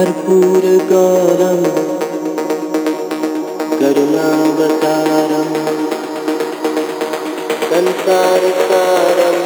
भरपूर गौरम करुणावतारम संसारकारम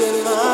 in my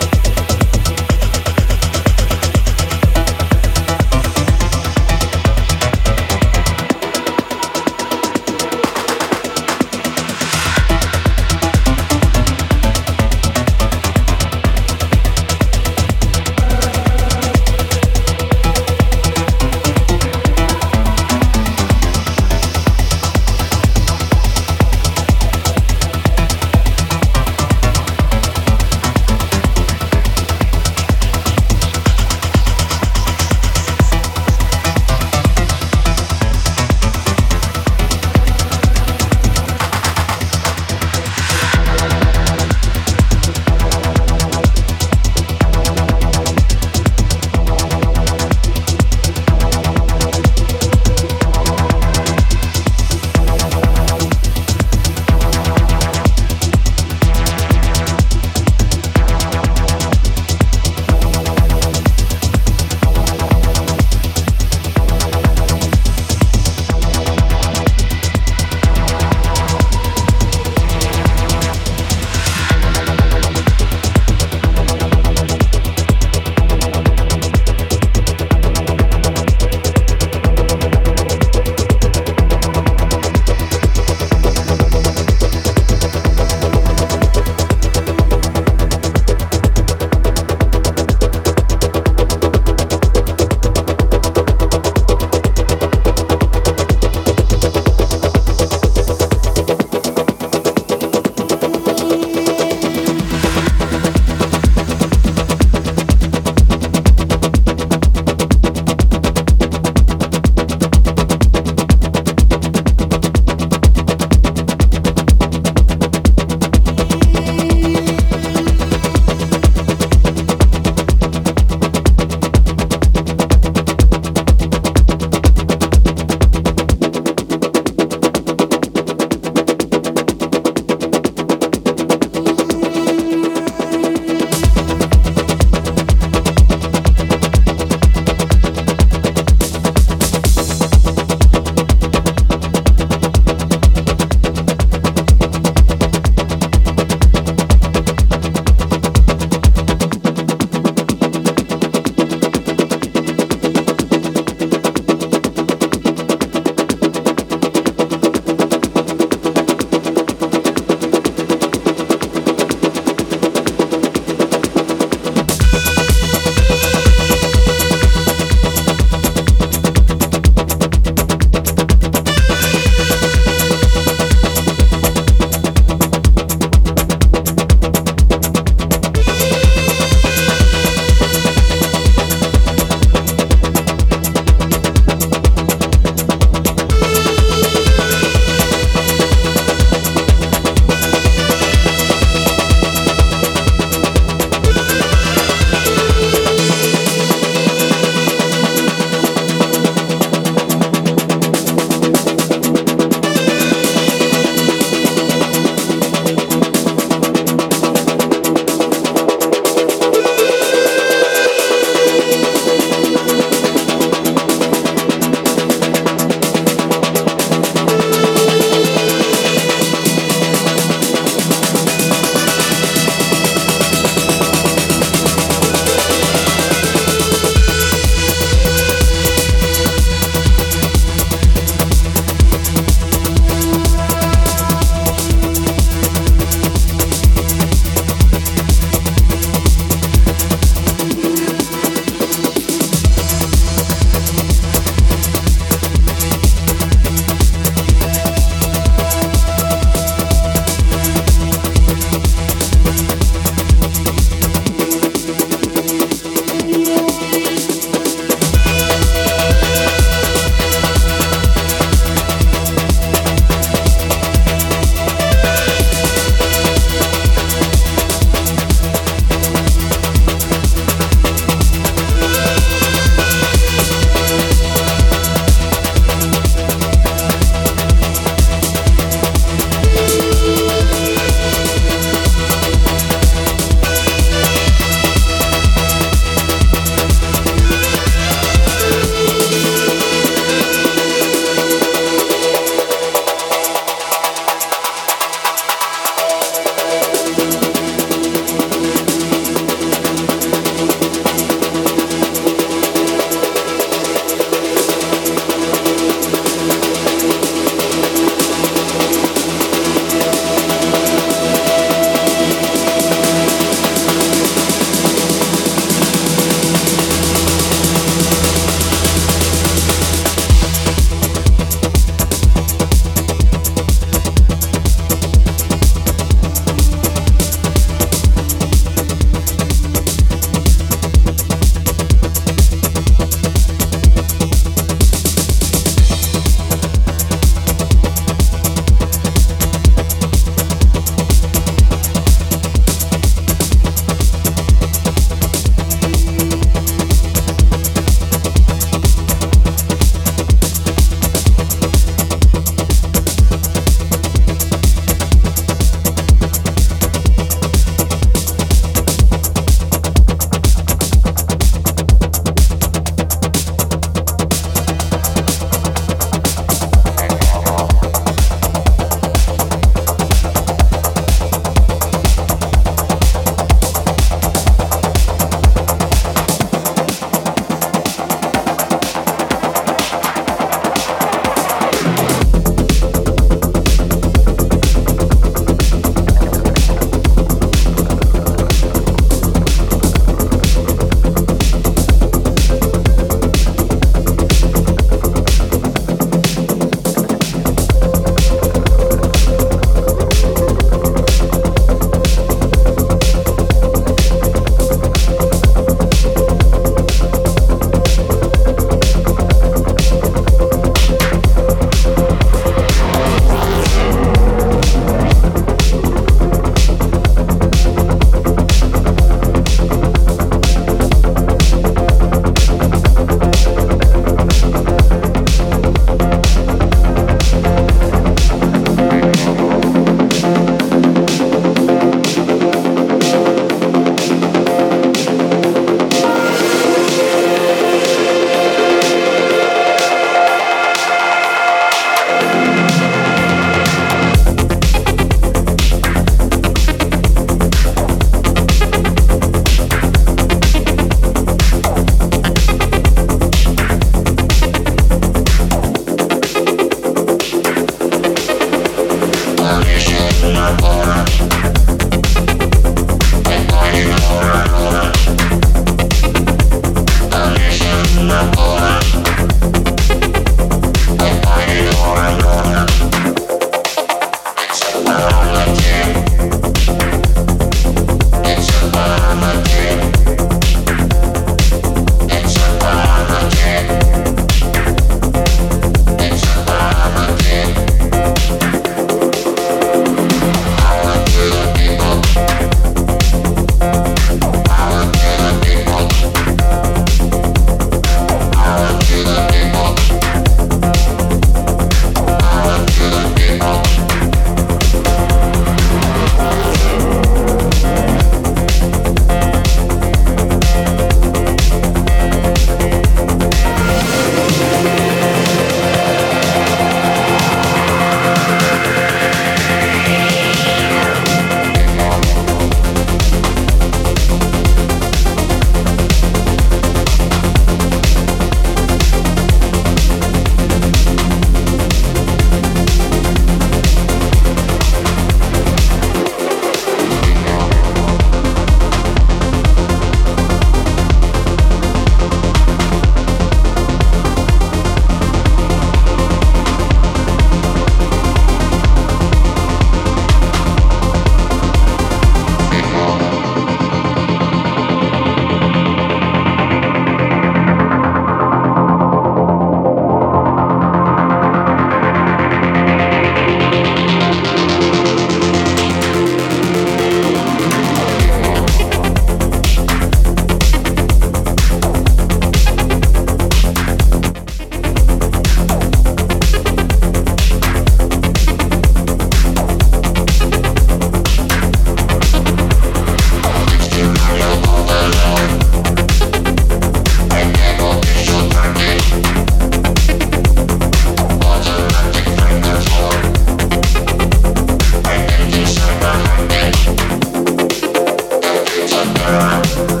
Bye.